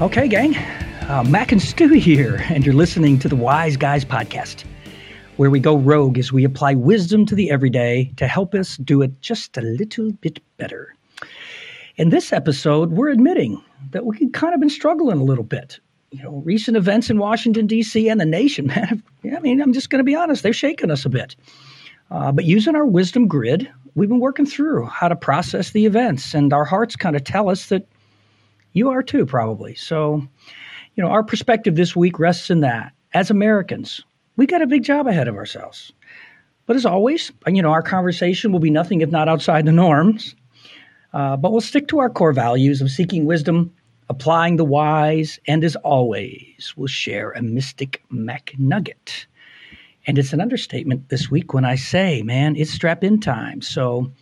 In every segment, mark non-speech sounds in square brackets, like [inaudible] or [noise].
Okay, gang. Uh, Mac and Stu here, and you're listening to the Wise Guys Podcast, where we go rogue as we apply wisdom to the everyday to help us do it just a little bit better. In this episode, we're admitting that we've kind of been struggling a little bit. You know, recent events in Washington, D.C. and the nation, [laughs] man, I mean, I'm just going to be honest, they're shaking us a bit. Uh, but using our wisdom grid, we've been working through how to process the events, and our hearts kind of tell us that you are too, probably. So, you know, our perspective this week rests in that. As Americans, we got a big job ahead of ourselves. But as always, you know, our conversation will be nothing if not outside the norms. Uh, but we'll stick to our core values of seeking wisdom, applying the wise, and as always, we'll share a mystic Mac nugget. And it's an understatement this week when I say, man, it's strap in time. So,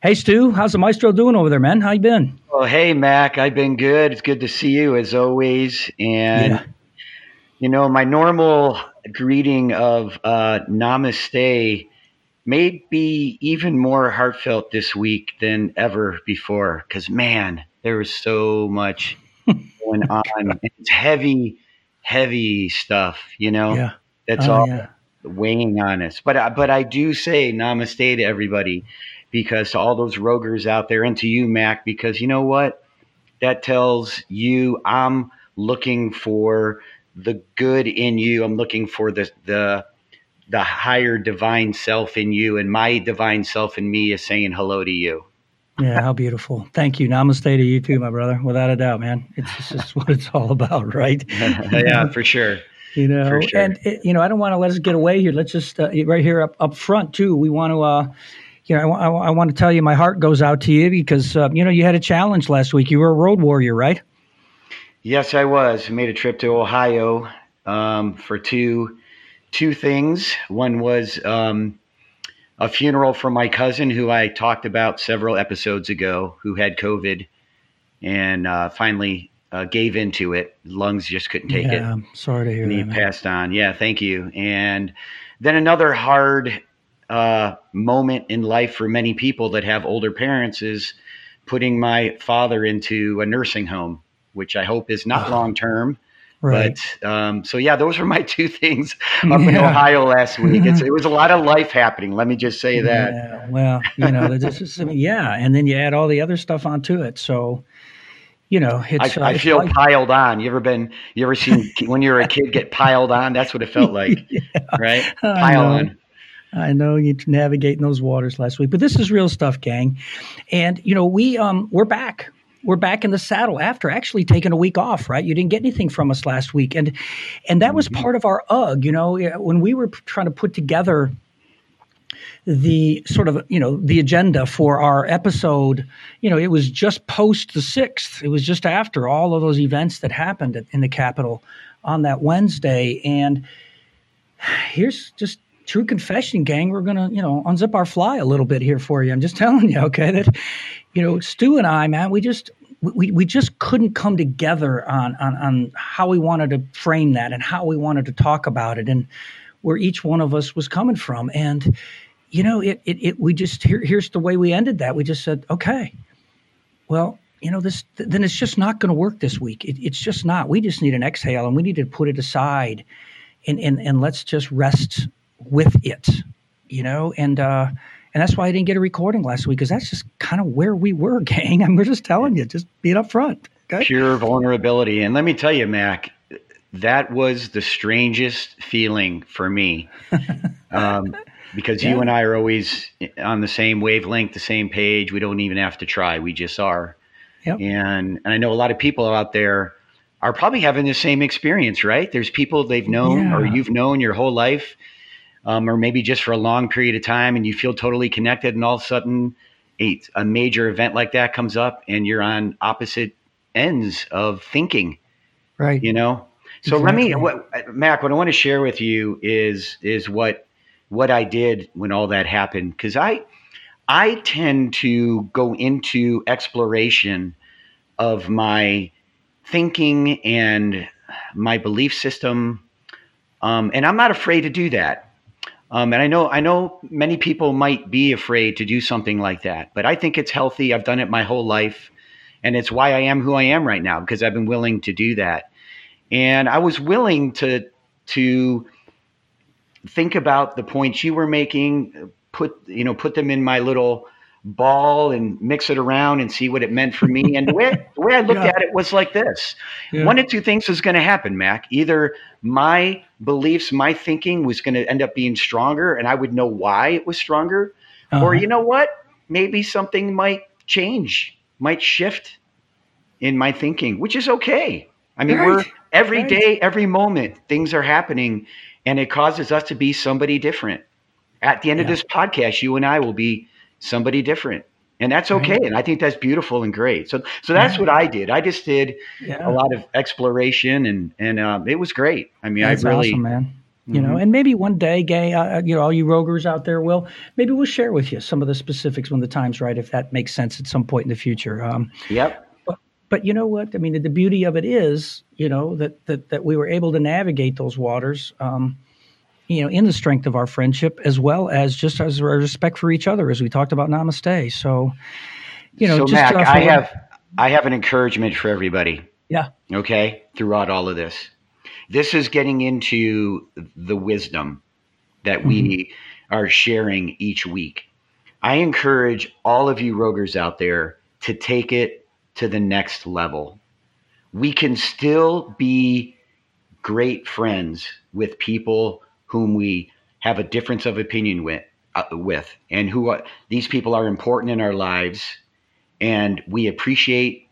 Hey Stu, how's the maestro doing over there, man? How you been? Oh, hey Mac, I've been good. It's good to see you as always. And yeah. you know, my normal greeting of uh, Namaste may be even more heartfelt this week than ever before. Because man, there was so much [laughs] going on. It's heavy, heavy stuff. You know, yeah. that's oh, all yeah. weighing on us. But but I do say Namaste to everybody because to all those roguers out there and to you, Mac, because you know what? That tells you I'm looking for the good in you. I'm looking for the the the higher divine self in you, and my divine self in me is saying hello to you. Yeah, how beautiful. Thank you. Namaste to you too, my brother. Without a doubt, man. It's just [laughs] what it's all about, right? [laughs] yeah, for sure. [laughs] You know, sure. and it, you know, I don't want to let us get away here. Let's just uh, right here up up front too. We want to uh, you know, I, I, I, want to tell you my heart goes out to you because, uh, you know, you had a challenge last week. You were a road warrior, right? Yes, I was. I made a trip to Ohio um, for two two things. One was um, a funeral for my cousin, who I talked about several episodes ago, who had COVID and uh, finally uh, gave into it. Lungs just couldn't take yeah, it. I'm sorry to hear and that. He man. passed on. Yeah, thank you. And then another hard uh, moment in life for many people that have older parents is putting my father into a nursing home, which I hope is not oh, long term. Right. But um, so yeah, those were my [laughs] two things [laughs] up yeah. in Ohio last week. It's, it was a lot of life happening. Let me just say that. Yeah, well, you know, just, yeah, and then you add all the other stuff onto it. So, you know, it's. I, uh, I feel piled on. You ever been? You ever seen [laughs] when you were a kid get piled on? That's what it felt like, yeah, right? Pile on. I know you navigating those waters last week, but this is real stuff, gang. And you know, we um we're back. We're back in the saddle after actually taking a week off, right? You didn't get anything from us last week, and and that was mm-hmm. part of our UG. You know, when we were trying to put together the sort of you know the agenda for our episode you know it was just post the 6th it was just after all of those events that happened in the capitol on that wednesday and [sighs] here's just true confession, gang. We're gonna, you know, unzip our fly a little bit here for you. I'm just [laughs] telling you, okay, that you know, Stu and I, man, we just we, we just couldn't come together on, on on how we wanted to frame that and how we wanted to talk about it and where each one of us was coming from. And you know, it it, it we just here, here's the way we ended that. We just said, okay, well, you know, this then it's just not going to work this week. It, it's just not. We just need an exhale and we need to put it aside and and and let's just rest with it, you know, and uh, and that's why I didn't get a recording last week because that's just kind of where we were, [laughs] gang. And we're just telling you, just being up front. Okay? Pure vulnerability, and let me tell you, Mac, that was the strangest feeling for me. [laughs] Um, because yeah. you and I are always on the same wavelength, the same page. We don't even have to try; we just are. Yep. And and I know a lot of people out there are probably having the same experience, right? There's people they've known yeah. or you've known your whole life um, or maybe just for a long period of time and you feel totally connected and all of a sudden a, a major event like that comes up and you're on opposite ends of thinking right. you know? So exactly. let me what, mac what i want to share with you is is what what i did when all that happened. Because i i tend to go into exploration of my thinking and my belief system um, and i'm not afraid to do that um, and I know I know many people might be afraid to do something like that, but I think it's healthy. I've done it my whole life, and it's why I am who I am right now because I've been willing to do that. And I was willing to to think about the points you were making, put you know, put them in my little ball and mix it around and see what it meant for me. And the way, the way I looked yeah. at it was like this yeah. one of two things was going to happen, Mac. Either my beliefs, my thinking was going to end up being stronger and I would know why it was stronger. Uh-huh. Or, you know what? Maybe something might change, might shift in my thinking, which is okay. I mean, right. we're every right. day, every moment, things are happening and it causes us to be somebody different. At the end yeah. of this podcast, you and I will be somebody different. And that's okay right. and i think that's beautiful and great. So so that's what i did. I just did yeah. a lot of exploration and and um, it was great. I mean that's i really awesome, man. Mm-hmm. you know and maybe one day gay uh, you know all you roguers out there will maybe we'll share with you some of the specifics when the time's right if that makes sense at some point in the future. Um, yep. but, but you know what? I mean the, the beauty of it is you know that, that that we were able to navigate those waters um, you know, in the strength of our friendship, as well as just as our respect for each other, as we talked about Namaste. So, you know, so Mac, uh, I have I have an encouragement for everybody. Yeah. Okay. Throughout all of this, this is getting into the wisdom that we mm-hmm. are sharing each week. I encourage all of you Roguers out there to take it to the next level. We can still be great friends with people whom we have a difference of opinion with, uh, with and who are, these people are important in our lives and we appreciate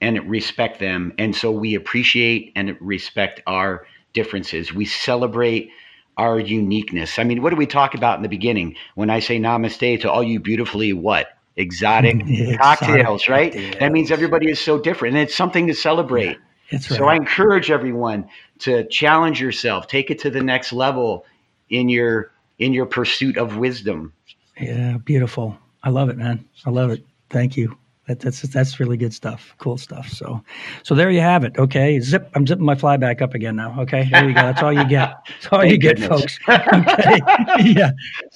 and respect them and so we appreciate and respect our differences. We celebrate our uniqueness. I mean what do we talk about in the beginning? When i say namaste to all you beautifully what? Exotic [laughs] cocktails right? cocktails. that means everybody is so different and it's something to celebrate. yeah, right. so i encourage everyone to challenge yourself, take it to the next level in your in your pursuit of wisdom. Yeah, beautiful. I love it, man. I love it. Thank you. That, that's that's really good stuff. Cool stuff. So, so there you have it. Okay, zip. I'm zipping my fly back up again now. Okay, there you go. That's all you get. [laughs] That's all you get, folks. Okay. [laughs] yeah.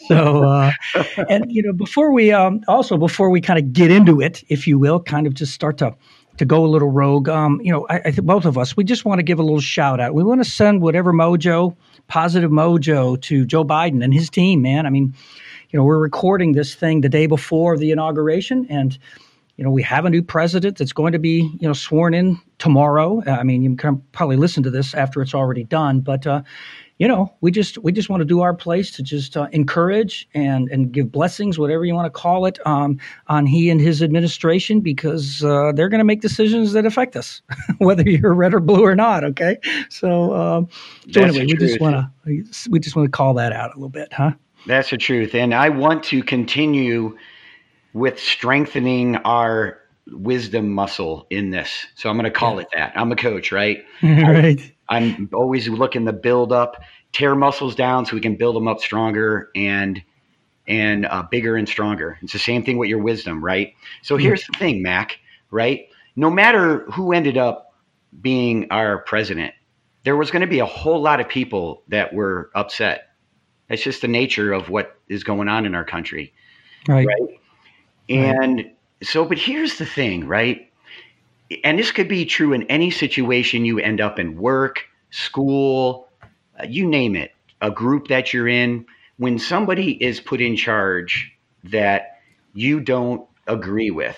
So, uh, and you know, before we um, also before we kind of get into it, if you will, kind of just start to to go a little rogue. Um, you know, I, I think both of us, we just want to give a little shout out. We want to send whatever mojo, positive mojo to Joe Biden and his team, man. I mean, you know, we're recording this thing the day before the inauguration and, you know, we have a new president that's going to be, you know, sworn in tomorrow. I mean, you can probably listen to this after it's already done, but, uh, you know, we just we just want to do our place to just uh, encourage and and give blessings, whatever you want to call it, um, on he and his administration because uh, they're going to make decisions that affect us, [laughs] whether you're red or blue or not. Okay, so um, so anyway, we just want to we just want to call that out a little bit, huh? That's the truth, and I want to continue with strengthening our wisdom muscle in this. So I'm going to call yeah. it that. I'm a coach, right? [laughs] right. I'm always looking to build up, tear muscles down so we can build them up stronger and and uh, bigger and stronger. It's the same thing with your wisdom, right? So here's the thing, Mac, right? No matter who ended up being our president, there was going to be a whole lot of people that were upset. That's just the nature of what is going on in our country. Right. right? And right. so, but here's the thing, right? And this could be true in any situation you end up in work, school, uh, you name it, a group that you're in. When somebody is put in charge that you don't agree with,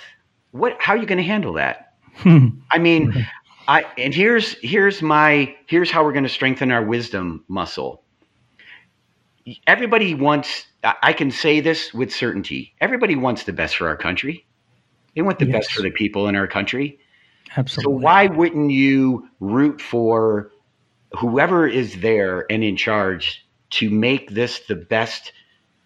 what how are you going to handle that? [laughs] I mean, I and here's here's my here's how we're going to strengthen our wisdom muscle. Everybody wants I can say this with certainty. Everybody wants the best for our country. They want the yes. best for the people in our country. Absolutely. So why wouldn't you root for whoever is there and in charge to make this the best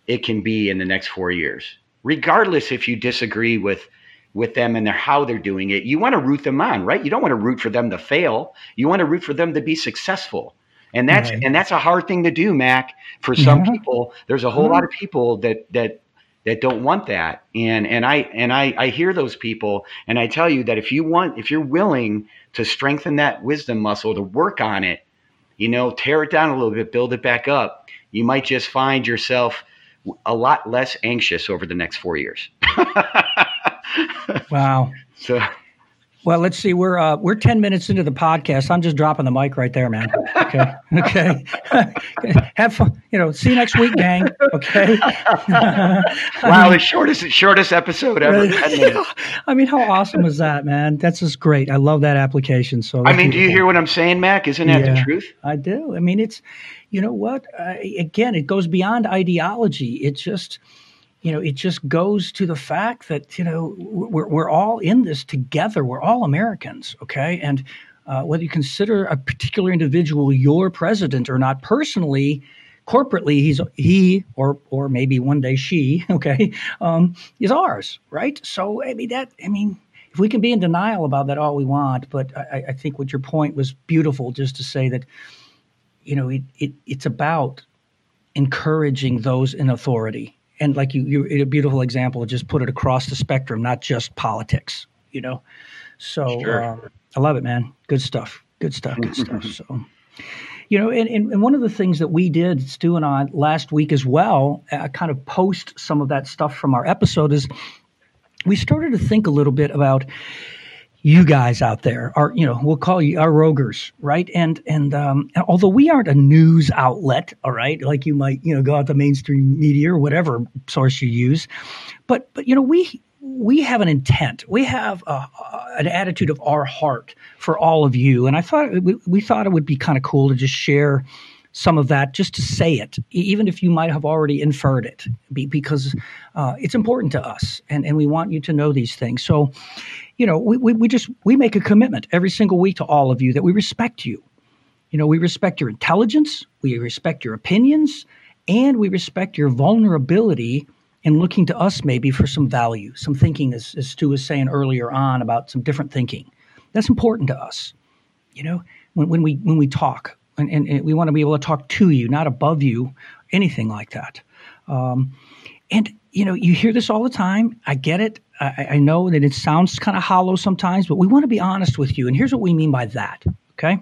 it can be in the next four years? Regardless if you disagree with with them and their, how they're doing it, you want to root them on, right? You don't want to root for them to fail. You want to root for them to be successful. And that's right. and that's a hard thing to do, Mac. For some yeah. people, there's a whole yeah. lot of people that that that don't want that. And and i and I, I hear those people and i tell you that if you want if you're willing to strengthen that wisdom muscle to work on it you know tear it down a little bit build it back up you might just find yourself a lot less anxious over the next four years. [laughs] Wow. So Well, let's see. We're uh, we're ten minutes into the podcast. I'm just dropping the mic right there, man. Okay, [laughs] okay. [laughs] Have fun. You know. See you next week, gang. Okay. [laughs] wow, the shortest shortest episode ever. I mean, how awesome was that, man? That's just great. I love that application. So I mean, do you hear what I'm saying, Mac? Isn't that yeah, the truth? I do. I mean, it's you know what? Uh, again, it goes beyond ideology. It just you know, it just goes to the fact that, you know, we're, we're all in this together. We're all Americans, okay? And uh, whether you consider a particular individual your president or not personally, corporately, he's he or or maybe one day she, [laughs] okay, um, is ours, right? So I mean that I mean if we can be in denial about that all we want, but I, I think what your point was beautiful, just to say that, you know, it, it it's about encouraging those in authority and like you, you a beautiful example. Just put it across the spectrum, not just politics. You know, so sure. uh, I love it, man. Good stuff. Good stuff. Good stuff. [laughs] So. You know, and, and, one of the things that we did, Stu and I, last week as well, uh, kind of post some of that stuff from our episode, is we started to think a little bit about, you guys out there are, you know, we'll call you our roguers, right? And and, um, although we aren't a news outlet, all right, like you might, you know, go out the mainstream media or whatever source you use, but but you know, we we have an intent. We have a, an attitude of our heart for all of you, and I thought we, we thought it would be kind of cool to just share some of that just to say it, even if you might have already inferred it, because uh, it's important to us and, and we want you to know these things. So, you know, we, we, we just we make a commitment every single week to all of you that we respect you. You know, we respect your intelligence, we respect your opinions, and we respect your vulnerability in looking to us maybe for some value, some thinking, as, as Stu was saying earlier on about some different thinking. That's important to us. You know, when, when we when we talk, and, and, and, we want to be able to talk to you, not above you, anything like that. Um, and you know, you hear this all the time. I get it. I, I know that it sounds kind of hollow sometimes, but we want to be honest with you. And here's what we mean by that. Okay,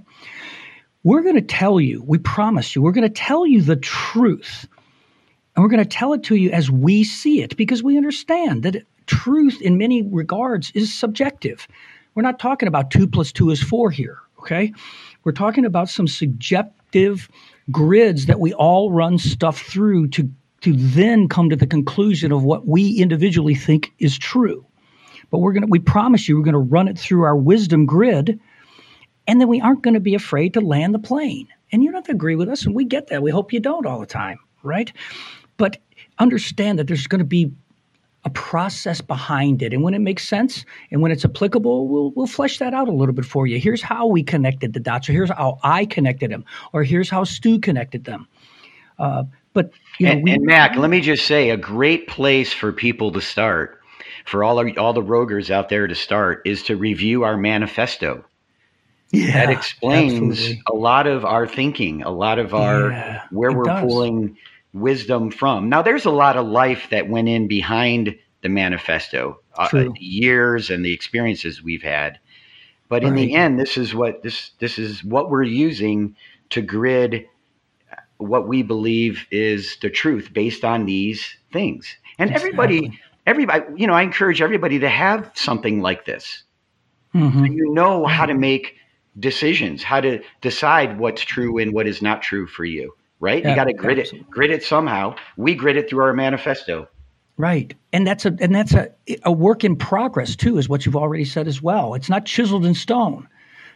we're going to tell you. We promise you. We're going to tell you the truth, and we're going to tell it to you as we see it, because we understand that truth, in many regards, is subjective. We're not talking about two plus two is four here. Okay we're talking about some subjective grids that we all run stuff through to to then come to the conclusion of what we individually think is true. But we're going to we promise you we're going to run it through our wisdom grid and then we aren't going to be afraid to land the plane. And you don't have to agree with us and we get that. We hope you don't all the time, right? But understand that there's going to be a process behind it. And when it makes sense and when it's applicable, we'll, we'll flesh that out a little bit for you. Here's how we connected the dots, or here's how I connected them, or here's how Stu connected them. Uh, but, you know, and, we, and Mac, let me just say a great place for people to start, for all, our, all the roguers out there to start, is to review our manifesto. Yeah, that explains absolutely. a lot of our thinking, a lot of our yeah, where we're does. pulling wisdom from. Now, there's a lot of life that went in behind the manifesto, uh, the years and the experiences we've had. But right. in the end, this is what this this is what we're using to grid what we believe is the truth based on these things. And everybody, everybody, you know, I encourage everybody to have something like this. Mm-hmm. So you know how to make decisions, how to decide what's true and what is not true for you right? Yeah, you got to grit absolutely. it, grid it somehow. We grit it through our manifesto. Right, and that's a and that's a a work in progress too, is what you've already said as well. It's not chiseled in stone,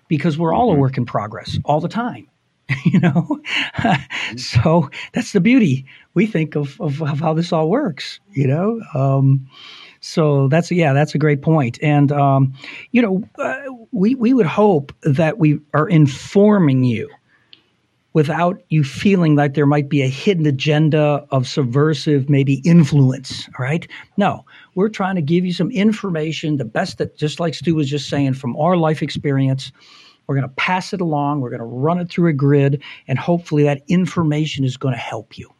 because we're all mm-hmm. a work in progress all the time. [laughs] you know, mm-hmm. [laughs] so that's the beauty we think of, of, of how this all works. You know. Um, so that's yeah, that's a great point. And um, you know, uh, we we would hope that we are informing you without you feeling like there might be a hidden agenda of subversive, maybe influence. All right. No, we're trying to give you some information, the best that, just like Stu was just saying, from our life experience. We're going to pass it along. We're going to run it through a grid, and hopefully that information is going to help you.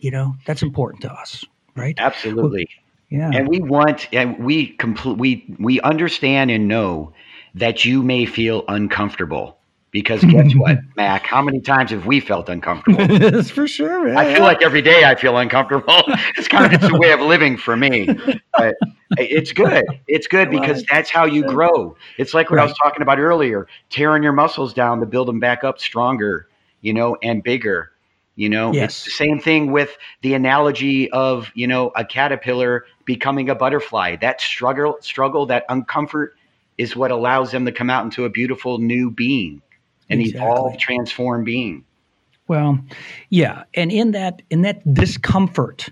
You know, that's important to us, right? Absolutely. Yeah. And we want, and we complete, we we understand and know that you may feel uncomfortable Because guess what, [laughs] Mac? How many times have we felt uncomfortable? [laughs] That's for sure. Man. I feel like every day I feel uncomfortable. [laughs] it's kind of it's a way of living for me. But it's good. It's good because that's how you grow. It's like what right. I was talking about earlier, tearing your muscles down to build them back up stronger, you know, and bigger. You know, yes. it's the same thing with the analogy of, you know, a caterpillar becoming a butterfly. That struggle, struggle, that uncomfort is what allows them to come out into a beautiful new being an exactly. evolved, transformed being. Well, yeah, and in that in that discomfort,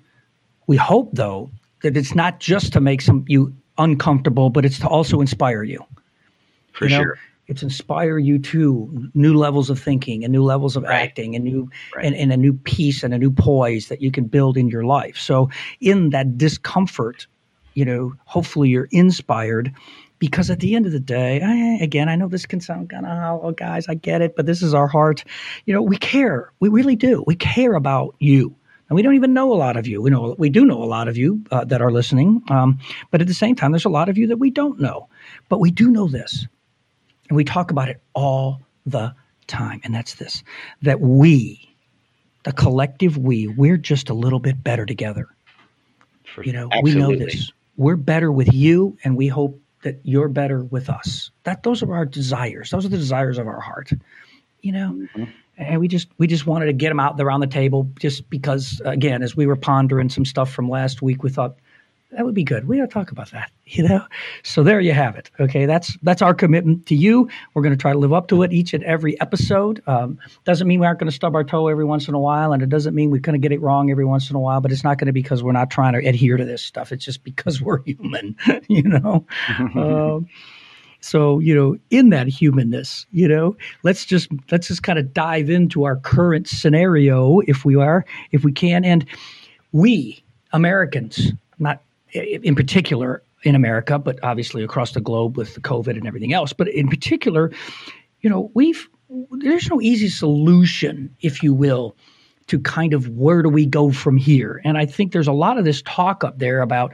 we hope though that it's not just to make some you uncomfortable, but it's to also inspire you. For you know? sure. It's inspire you to new levels of thinking and new levels of right. acting and new right. and, and a new peace and a new poise that you can build in your life. So in that discomfort, you know, hopefully you're inspired because at the end of the day, I, again, I know this can sound kind of, oh, guys, I get it, but this is our heart. You know, we care. We really do. We care about you. And we don't even know a lot of you. We know we do know a lot of you uh, that are listening, um, but at the same time, there's a lot of you that we don't know. But we do know this, and we talk about it all the time, and that's this: that we, the collective we, we're just a little bit better together. For, you know, absolutely. we know this. We're better with you, and we hope that you're better with us. That those are our desires. Those are the desires of our heart. You know, mm-hmm. and we just we just wanted to get them out there on the table, just because again, as we were pondering some stuff from last week, we thought that would be good. We ought to talk about that, [laughs] you know. So there you have it. Okay, that's that's our commitment to you. We're going to try to live up to it each and every episode. Um, doesn't mean we aren't going to stub our toe every once in a while, and it doesn't mean we're going to get it wrong every once in a while. But it's not going to be because we're not trying to adhere to this stuff. It's just because [laughs] we're human, [laughs] you know. um, so you know, in that humanness, you know, let's just let's just kind of dive into our current scenario, if we are, if we can, and we Americans, not in particular in America, but obviously across the globe with the COVID and everything else. But in particular, you know, we've there's no easy solution, if you will, to kind of where do we go from here. And I think there's a lot of this talk up there about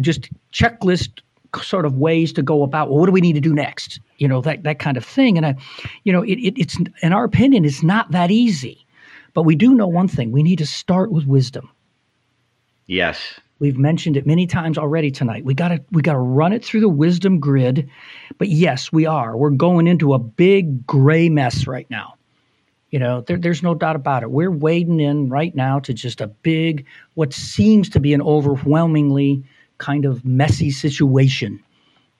just checklist sort of ways to go about well, what do we need to do next? You know that that kind of thing. And i you know it, it, it's in our opinion it's not that easy. But we do know one thing. We need to start with wisdom. Yes We've mentioned it many times already tonight. We got to we got to run it through the wisdom grid. But yes, we are. We're going into a big gray mess right now. You know, there, there's no doubt about it. We're wading in right now to just a big, what seems to be an overwhelmingly kind of messy situation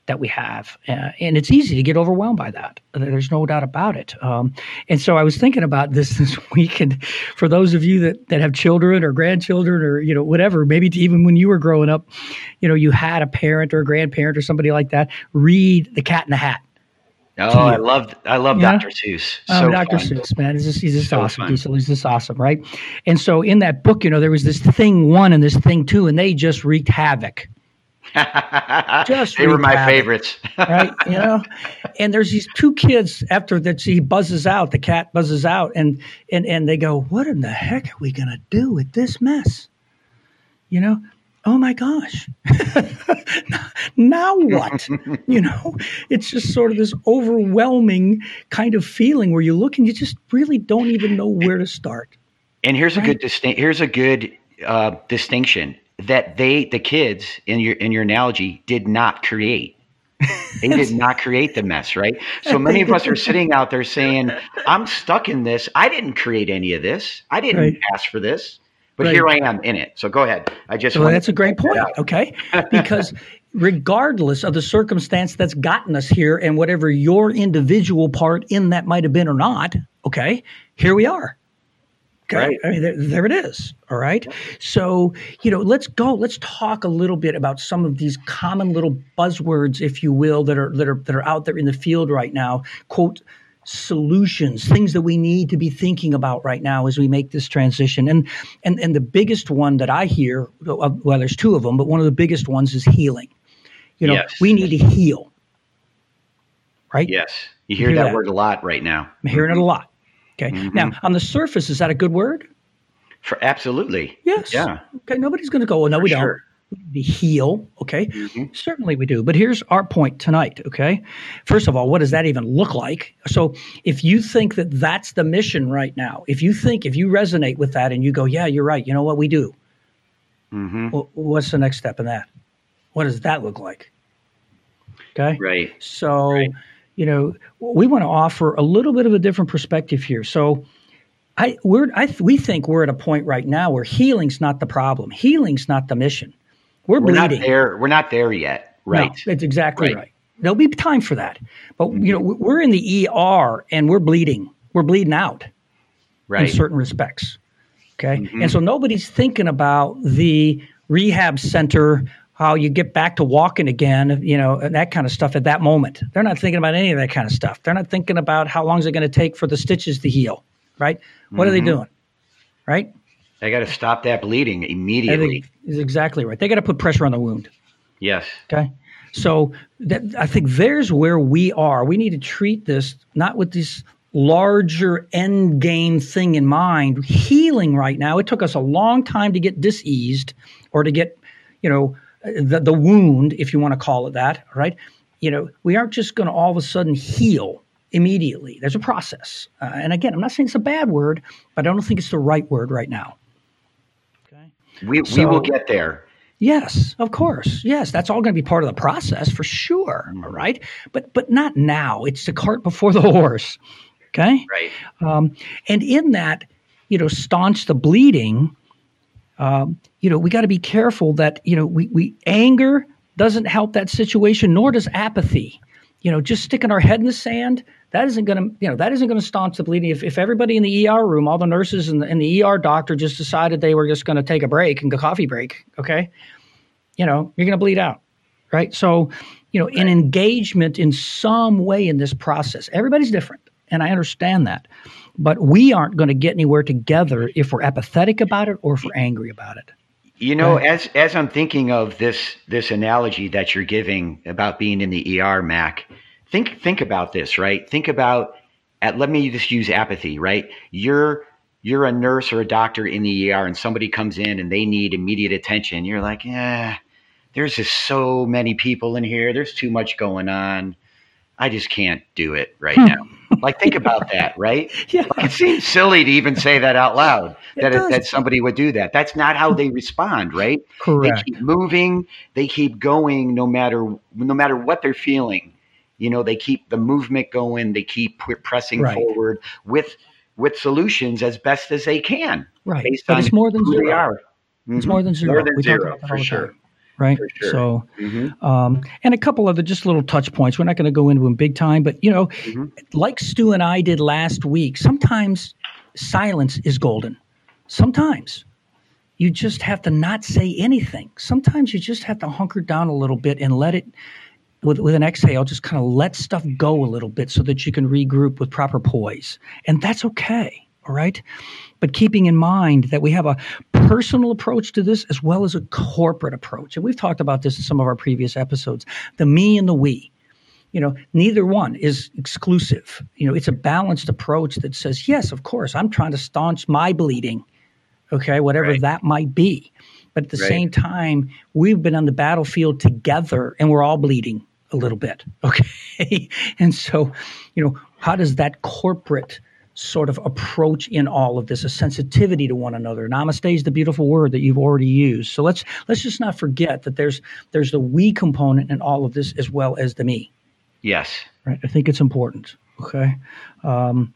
that we have. Uh, and it's easy to get overwhelmed by that. There's no doubt about it. Um, and so I was thinking about this [laughs] this week. And for those of you that, that have children or grandchildren or, you know, whatever, maybe even when you were growing up, you know, you had a parent or a grandparent or somebody like that read The Cat in the Hat. Oh, I love I love yeah? Dr. Seuss. Oh, so oh, Dr. Fun. Seuss, man, he's just he's just so awesome. He's, he's just awesome, right? And so in that book, you know, there was this thing one and this thing two, and they just wreaked havoc just they were my favorites, right? You know, and there's these two kids after that he buzzes out, the cat buzzes out, and and and they go, "What in the heck are we gonna do with this mess?" You know, oh my gosh, [laughs] now what? [laughs] you know, it's just sort of this overwhelming kind of feeling where you look and you just really don't even know where to start. And here's right? a good distinct. Here's a good uh, distinction that they the kids in your in your analogy did not create. They did [laughs] not create the mess right? So many of us are sitting out there saying i'm stuck in this. I didn't create any of this. I didn't right. ask for this but right. here i am in it. So go ahead. I just well, that's a great point okay? Because regardless of the circumstance that's gotten us here and whatever your individual part in that might have been or not okay here we are Okay. Right. I mean, there, there, it is. All right. So, you know, let's go. Let's talk a little bit about some of these common little buzzwords, if you will, that are that are that are out there in the field right now. Quote solutions, things that we need to be thinking about right now as we make this transition. And and and the biggest one that I hear, well, there's two of them, but one of the biggest ones is healing. You know, yes. we need to heal. Right. Yes. You hear, you hear that, that, word a lot right now. I'm hearing it a mm-hmm. lot. Okay. Mm-hmm. Now, on the surface, is that a good word? For absolutely. Yes. Yeah. Okay. Nobody's going to go. Well, no, For we sure. We heal, okay? Mm-hmm. Certainly we do. But here's our point tonight, okay? First of all, what does that even look like? So if you think that that's the mission right now, if you think, if you resonate with that and you go, yeah, you're right, you know what we do? Mm-hmm. Well, what's the next step in that? What does that look like? Okay. Right. So, right. You know, we want to offer a little bit of a different perspective here. So, I we're I we think we're at a point right now where healing's not the problem. Healing's not the mission. We're, we're bleeding. Not there. We're not there yet. Right. No, that's exactly right. right. There'll be time for that. But you know, we're in the ER and we're bleeding. We're bleeding out. Right. In certain respects. Okay. Mm-hmm. And so nobody's thinking about the rehab center, how you get back to walking again, you know, and that kind of stuff at that moment. They're not thinking about any of that kind of stuff. They're not thinking about how long is it going to take for the stitches to heal, right? What mm-hmm. are they mm-hmm. doing? Right? They got to stop that bleeding immediately. Is exactly right. They got to put pressure on the wound. Yes. Okay. So that, I think there's where we are. We need to treat this not with this larger end game thing in mind. Healing right now, it took us a long time to get diseased or to get, you know, the, the wound, if you want to call it that, right? You know, we aren't just going to all of a sudden heal immediately. There's a process. Uh, and again, I'm not saying it's a bad word, but I don't think it's the right word right now. Okay. We, so, we will get there. Yes, of course. Yes, that's all going to be part of the process for sure. Mm-hmm. All right. But but not now. It's the cart before the horse. Okay. Right. Um, and in that, you know, staunch the bleeding um, you know, we got to be careful that, you know, we, we anger doesn't help that situation, nor does apathy. You know, just sticking our head in the sand, that isn't going to, you know, that isn't going to staunch the bleeding. If, if everybody in the ER room, all the nurses and the, and the ER doctor just decided they were just going to take a break and go coffee break, okay, you know, you're going to bleed out, right? So, you know, an engagement in some way in this process. Everybody's different, and I understand that. But we aren't going to get anywhere together if we're apathetic about it or if we're angry about it. You know, as as I'm thinking of this this analogy that you're giving about being in the ER, Mac, think think about this, right? Think about at let me just use apathy, right? You're you're a nurse or a doctor in the ER and somebody comes in and they need immediate attention. You're like, yeah, there's just so many people in here. There's too much going on. I just can't do it right hmm. now. Like, think about [laughs] that, right? Yeah. Like, it seems silly to even say that out loud [laughs] that it, that somebody would do that. That's not how they respond, right? Correct. They keep moving. They keep going, no matter no matter what they're feeling. You know, they keep the movement going. They keep pressing right. forward with with solutions as best as they can. Right. Based but it's more than zero. Mm-hmm. It's more than zero. More than we zero, for sure. Time right? Sure. So, mm-hmm. um, and a couple other just little touch points. We're not going to go into them big time, but you know, mm-hmm. like Stu and I did last week, sometimes silence is golden. Sometimes you just have to not say anything. Sometimes you just have to hunker down a little bit and let it. With, with an exhale, just kind of let stuff go a little bit so that you can regroup with proper poise. And that's okay. All right but keeping in mind that we have a personal approach to this as well as a corporate approach. And we've talked about this in some of our previous episodes the me and the we. You know, neither one is exclusive. You know, it's a balanced approach that says, yes, of course, I'm trying to staunch my bleeding, okay, whatever right. that might be. But at the right. same time, we've been on the battlefield together and we're all bleeding a little bit, [laughs] okay? and so, you know, how does that corporate sort of approach in all of this, a sensitivity to one another. Namaste is the beautiful word that you've already used. So let's let's just not forget that there's there's the we component in all of this as well as the me. Yes. Right. I think it's important. Okay. Um,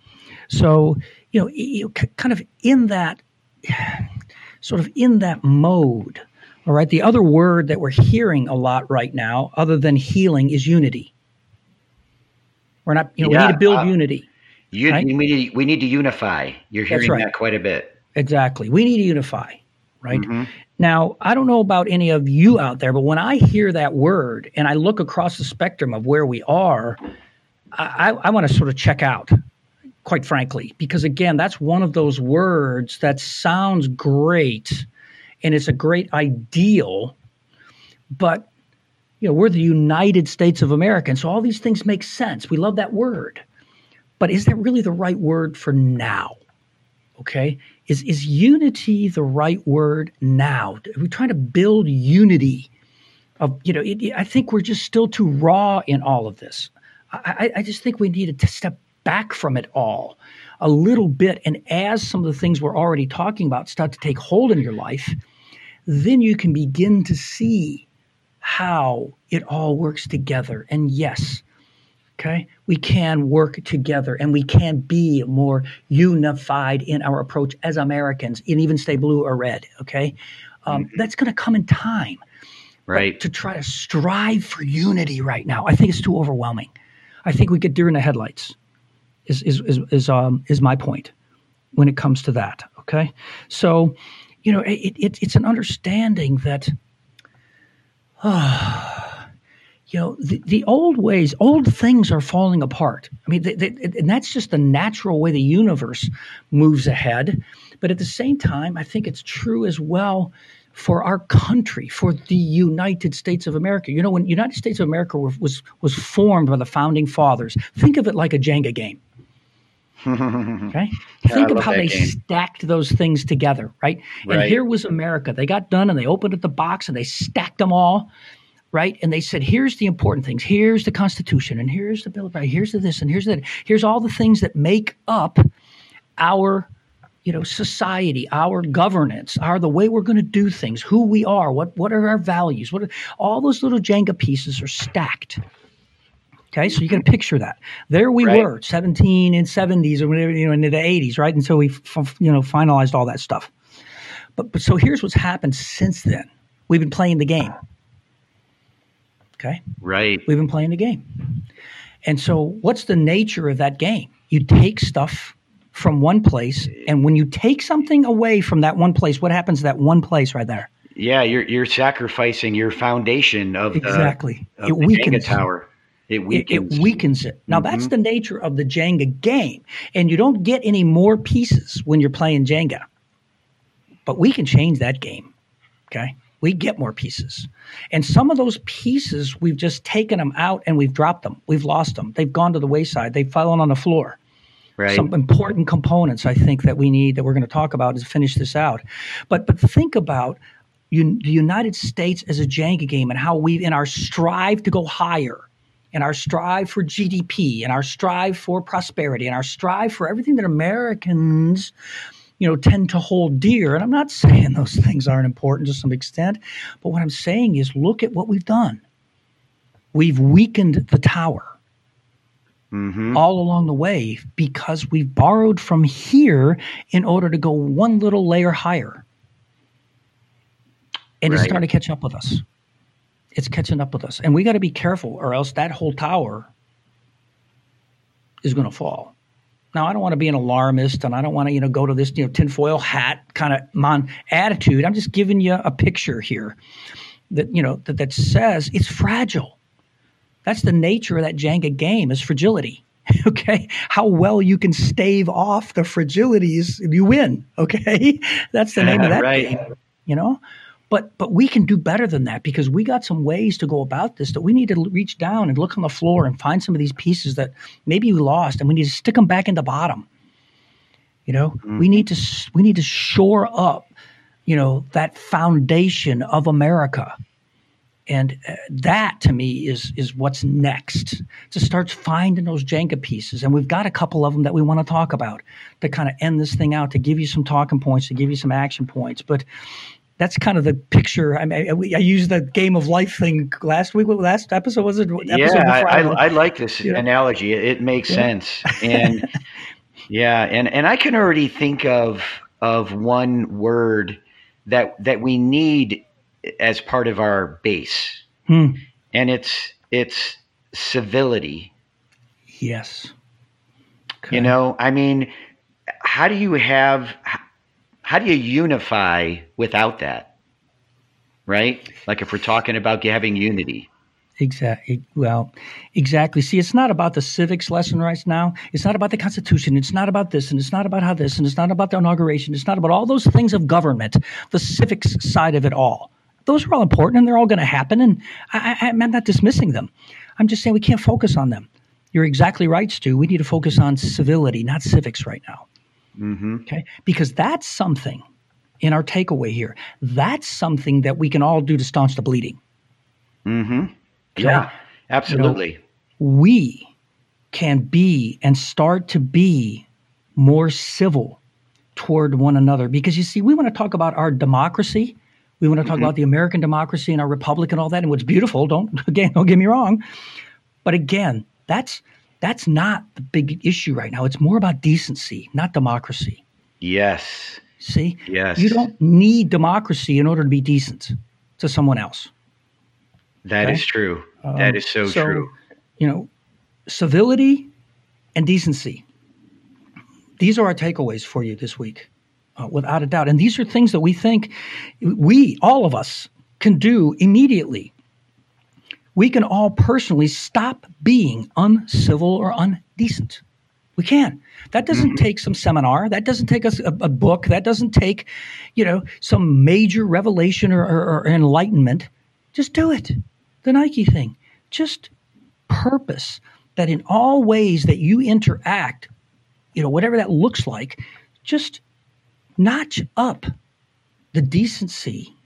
so you know, you, kind of in that sort of in that mode. All right. The other word that we're hearing a lot right now, other than healing, is unity. We're not, you know, yeah, we need to build uh, unity. You, right? we, need, we need to unify. You're hearing right. that quite a bit. Exactly. We need to unify, right? Mm-hmm. Now, I don't know about any of you out there, but when I hear that word and I look across the spectrum of where we are, I, I, I want to sort of check out, quite frankly, because again, that's one of those words that sounds great and it's a great ideal, but you know, we're the United States of America. And so all these things make sense. We love that word. But is that really the right word for now? Okay. is is unity the right word now? Are we trying to build unity? Of you know, it, I think we're just still too raw in all of this. I, I just think we need to step back from it all a little bit, and as some of the things we're already talking about start to take hold in your life, then you can begin to see how it all works together. And yes, Okay. We can work together and we can be more unified in our approach as Americans and even stay blue or red. Okay. Um, mm-hmm. That's going to come in time. Right. But to try to strive for unity right now, I think it's too overwhelming. I think we get deer in the headlights, is, is, is, is, um, is my point when it comes to that. Okay. So, you know, it, it, it's an understanding that. Uh, [sighs] you know the, the old ways old things are falling apart. I mean they, they, and that's just the natural way the universe moves ahead. But at the same time i think it's true as well for our country for the united states of america. You know when united states of america was was formed by the founding fathers think of it like a jenga game. [laughs] Okay? Yeah, think of how they game. stacked those things together right? right. and here was america. They got done and they opened up the box and they stacked them all right? And they said, here's the important things. Here's the Constitution, and here's the Bill of Rights. Here's the this, and here's that. Here's all the things that make up our, you know, society, our governance, our the way we're going to do things, who we are, what what are our values, what are, all those little Jenga pieces are stacked. Okay, so you can picture that. There we right. were, 17 and 70s or whatever, you know, into the 80s, right? Until we, f- you know, finalized all that stuff. But, but so here's what's happened since then. We've been playing the game. Okay. Right. We've been playing the game. And so, what's the nature of that game? You take stuff from one place, and when you take something away from that one place, what happens to that one place right there? Yeah, you're you're sacrificing your foundation of exactly. The, of it the weakens Jenga tower. It weakens. It, it weakens it. Now mm-hmm. that's the nature of the Jenga game, and you don't get any more pieces when you're playing Jenga. But we can change that game. Okay, we get more pieces. And some of those pieces, we've just taken them out and we've dropped them. We've lost them. They've gone to the wayside. They've fallen on the floor. Right. Some important components I think that we need that we're going to talk about to finish this out. But but think about you, the United States as a Jenga game and how we, in our strive to go higher, in our strive for GDP, in our strive for prosperity, in our strive for everything that Americans you know, tend to hold dear. And I'm not saying those [laughs] things aren't important to some extent, but what I'm saying is look at what we've done. We've weakened the tower mm-hmm. all along the way because we've borrowed from here in order to go one little layer higher. And right. it's starting to catch up with us. It's catching up with us. And we got to be careful, or else that whole tower is going to fall. Now, I don't want to be an alarmist, and I don't want to, you know, go to this, you know, tinfoil hat kind of mon attitude. I'm just giving you a picture here that, you know, that, that says it's fragile. That's the nature of that Jenga game is fragility. [laughs] Okay, how well you can stave off the fragilities, you win. Okay, [laughs] that's the name of [laughs] that right. game. You know, but but we can do better than that because we got some ways to go about this that we need to reach down and look on the floor and find some of these pieces that maybe we lost and we need to stick them back in the bottom. You know, mm-hmm. we need to we need to shore up, you know, that foundation of America. And uh, that to me is is what's next to start finding those Jenga pieces. And we've got a couple of them that we want to talk about to kind of end this thing out, to give you some talking points, to give you some action points. But that's kind of the picture. I mean, I, I used the game of life thing last week. Last episode was it? Episode yeah, I, I, I, like this analogy. It, it makes yeah. sense, and [laughs] yeah, and and I can already think of of one word that that we need as part of our base, hmm. and it's it's civility. Yes. Okay. You know, I mean, how do you have how do you unify without that? Right? Like if we're talking about having unity. Exactly. Well, exactly. See, it's not about the civics lesson right now. It's not about the Constitution. It's not about this, and it's not about how this, and it's not about the inauguration. It's not about all those things of government, the civics side of it all. Those are all important, and they're all going to happen. And I, I, I'm not dismissing them. I'm just saying we can't focus on them. You're exactly right, Stu. We need to focus on civility, not civics right now. Mm-hmm. Okay. Because that's something in our takeaway here. That's something that we can all do to staunch the bleeding. Mm-hmm. Yeah, absolutely. You know, we can be and start to be more civil toward one another because you see, we want to talk about our democracy. We want to talk mm-hmm. about the American democracy and our republic and all that, and what's beautiful. Don't [laughs] again, don't get me wrong. But again, that's that's not the big issue right now. It's more about decency, not democracy. Yes. See? Yes. You don't need democracy in order to be decent to someone else. That okay? is true. Um, that is so, so true. You know, civility and decency. These are our takeaways for you this week, uh, without a doubt. And these are things that we think we, all of us, can do immediately we can all personally stop being uncivil or undecent. We can. That doesn't mm-hmm. take some seminar. That doesn't take us a, a, book. That doesn't take, you know, some major revelation or, or, or enlightenment. Just do it. The Nike thing. Just purpose that in all ways that you interact, you know, whatever that looks like, just notch up the decency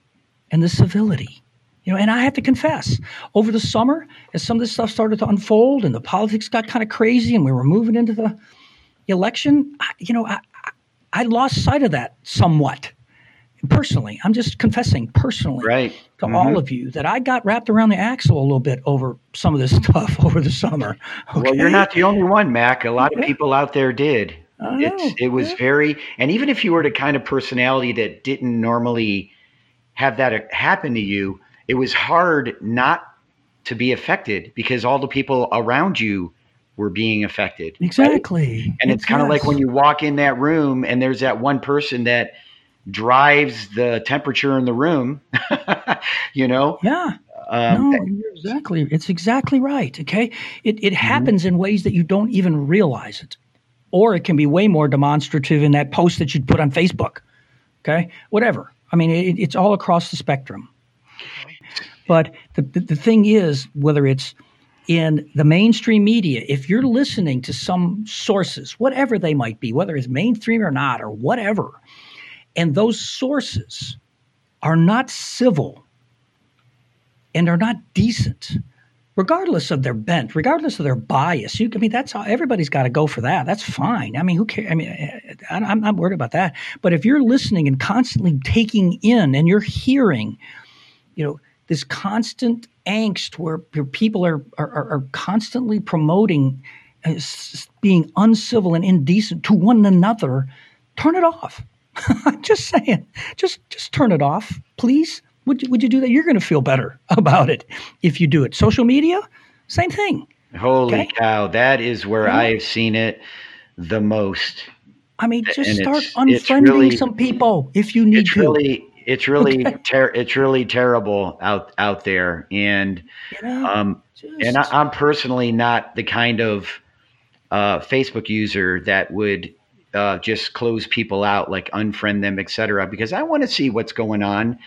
and the civility you know, and I have to confess, over the summer, as some of this stuff started to unfold and the politics got kind of crazy and we were moving into the election, I, you know, I, I lost sight of that somewhat. Personally, I'm just confessing personally right. to mm-hmm. all of you that I got wrapped around the axle a little bit over some of this [laughs] stuff over the summer. Okay? Well, you're not the only one, Mac. A lot of people out there did. it was yeah. very, and even if you were the kind of personality that didn't normally have that happen to you, it was hard not to be affected because all the people around you were being affected. Exactly. Right? And it's kind of like when you walk in that room and there's that one person that drives the temperature in the room, [laughs] you know? Yeah. Um, no, exactly. It's exactly right. Okay. It, it mm-hmm. happens in ways that you don't even realize it. Or it can be way more demonstrative in that post that you'd put on Facebook. Okay. Whatever. I mean, it, it's all across the spectrum. But the, the, the thing is, whether it's in the mainstream media, if you're listening to some sources, whatever they might be, whether it's mainstream or not, or whatever, and those sources are not civil and are not decent, regardless of their bent, regardless of their bias. You, I mean, that's how everybody's got to go for that. That's fine. I mean, who cares? I mean, I, I'm not worried about that. But if you're listening and constantly taking in and you're hearing, you know, this constant angst where, people are, are, are constantly promoting uh, being uncivil and indecent to one another, turn it off. I'm [laughs] just saying, just just turn it off, please. Would you, would you do that? You're going to feel better [laughs] about it if you do it. Social media, same thing. Holy okay? cow, that is where yeah. I've seen it the most. I mean, just and start unfriending really, some people if you need it's to. Really, it's really okay. ter- it's really terrible out out there, and um, just... and I, am personally not the kind of uh, Facebook user that would uh, just close people out, like unfriend them, etc. Because I want to see what's going on,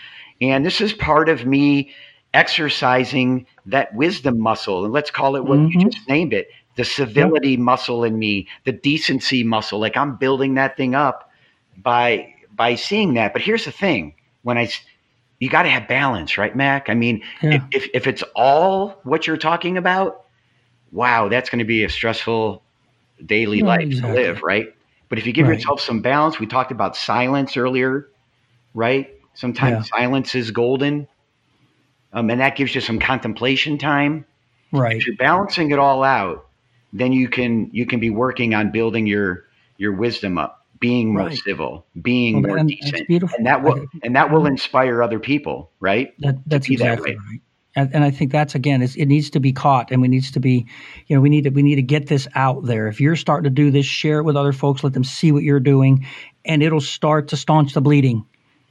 and this is part of me exercising that wisdom muscle, and let's call it what mm-hmm. you just named it the civility yep. muscle in me, the decency muscle. Like I'm building that thing up by by seeing that. But here's the thing: when I, you got to have balance, right, Mac? I mean, yeah. if, if it's all what you're talking about, wow, that's going to be a stressful daily life exactly. to live, right? But if you give right. yourself some balance, we talked about silence earlier, right? Sometimes yeah. silence is golden. Um, and that gives you some contemplation time. Right. If you're balancing it all out, then you can you can be working on building your your wisdom up being more right. civil, being well, more and, decent, and that will and that will inspire other people, right? That, that's exactly that right. And, and, I think that's again, it needs to be caught, and we needs to be, you know, we need to we need to get this out there. If you're starting to do this, share it with other folks, let them see what you're doing, and it'll start to staunch the bleeding,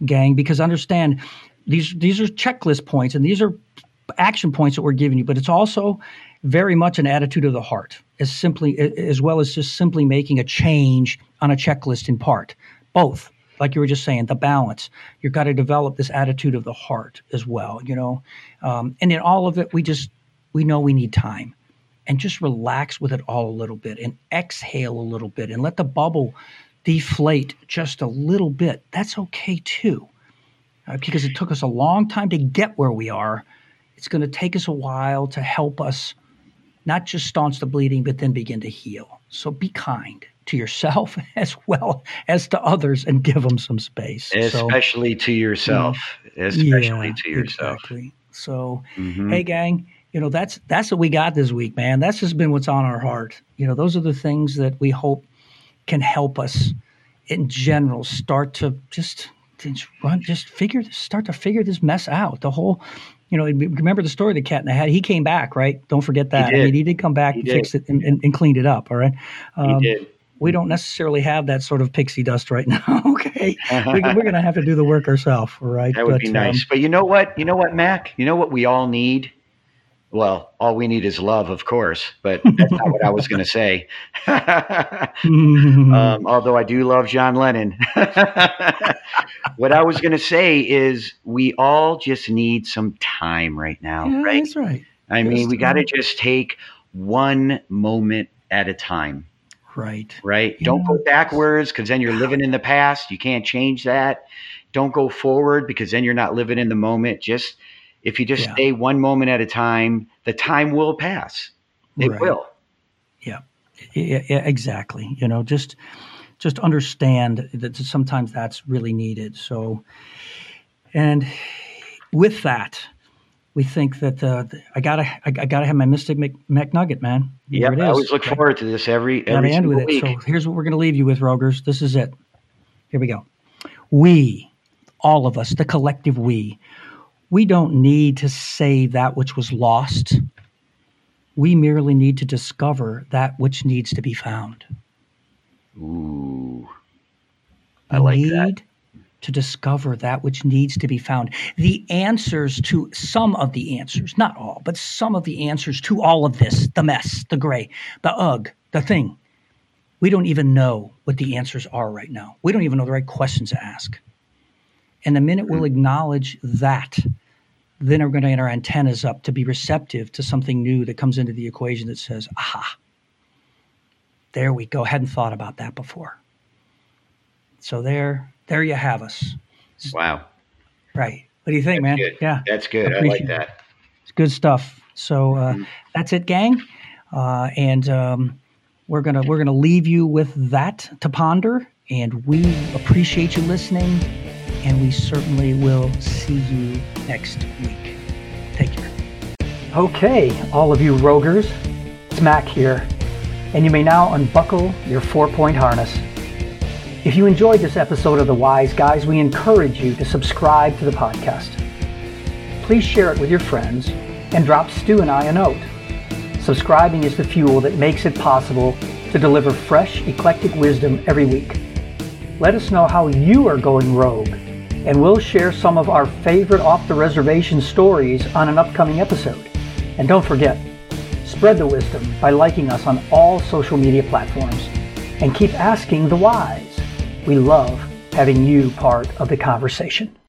gang. Because understand, these these are checklist points, and these are action points that we're giving you, but it's also very much an attitude of the heart, as simply as well as just simply making a change on a checklist in part. Both, like you were just saying, the balance. You've got to develop this attitude of the heart as well. You know, um, and in all of it, we just we know we need time, and just relax with it all a little bit, and exhale a little bit, and let the bubble deflate just a little bit, that's okay too. Uh, because it took us a long time to get where we are. It's going to take us a while to help us not just staunch the bleeding, but then begin to heal. So be kind to yourself [laughs] as well as to others and give them some space. Especially so, to yourself. Especially yeah, to yourself. Exactly. So, mm-hmm. hey, gang, you know that's that's what we got this week, man. That's just been what's on our heart. You know, those are the things that we hope can help us in general start to just just run, just figure, start to figure this mess out. The whole you know, remember the story of the cat in the hat? He came back, right? Don't forget that. I mean, he did come back he and did. fix it and, and, and, cleaned it up. All right. Um, he did. We don't necessarily have that sort of pixie dust right [laughs] now. okay, [laughs] we, are going to have to do the work ourselves, right? That would but, be nice. Um, but you know what? You know what, Mac? You know what we all need well, all we need is love, of course, but [laughs] that's not what I was going to say. [laughs] um, although I do love John Lennon. [laughs] what I was going to say is we all just need some time right now, yeah, right? That's right. I just mean, we got to just take one moment at a time. Right. Right. Yeah. Don't go backwards because then you're living in the past. You can't change that. Don't go forward because then you're not living in the moment. Just if you just yeah. stay one moment at a time, the time will pass. It right. will. Yeah. yeah. Yeah, exactly. You know, just just understand that sometimes that's really needed. So, and with that, we think that uh, I gotta I, gotta have my Mystic McNugget, man. Yeah, I always look forward to this every every end with week. It. So here's what we're gonna leave you with, Roguers. This is it. Here we go. We, all of us, the collective we, we don't need to save that which was lost. We merely need to discover that which needs to be found. Ooh. I like need that. To discover that which needs to be found. The answers to some of the answers, not all, but some of the answers to all of this the mess, the gray, the ugh, the thing. We don't even know what the answers are right now. We don't even know the right questions to ask. And the minute we'll acknowledge that, then we're going to get our antennas up to be receptive to something new that comes into the equation that says, aha, there we go. Hadn't thought about that before. So there, there you have us. Wow. Right. What do you think, that's man? Good. Yeah. That's good. I, I like that. It's good stuff. So uh, mm-hmm. that's it, gang. Uh, and um, we're gonna we're gonna leave you with that to ponder. And we appreciate you listening and we certainly will see you next week. Take care. Okay, all of you roguers, it's Mac here, and you may now unbuckle your four point harness. If you enjoyed this episode of The Wise Guys, we encourage you to subscribe to the podcast. Please share it with your friends and drop Stu and I a note. Subscribing is the fuel that makes it possible to deliver fresh, eclectic wisdom every week. Let us know how you are going rogue and we'll share some of our favorite off the reservation stories on an upcoming episode. And don't forget, spread the wisdom by liking us on all social media platforms and keep asking the whys. We love having you part of the conversation.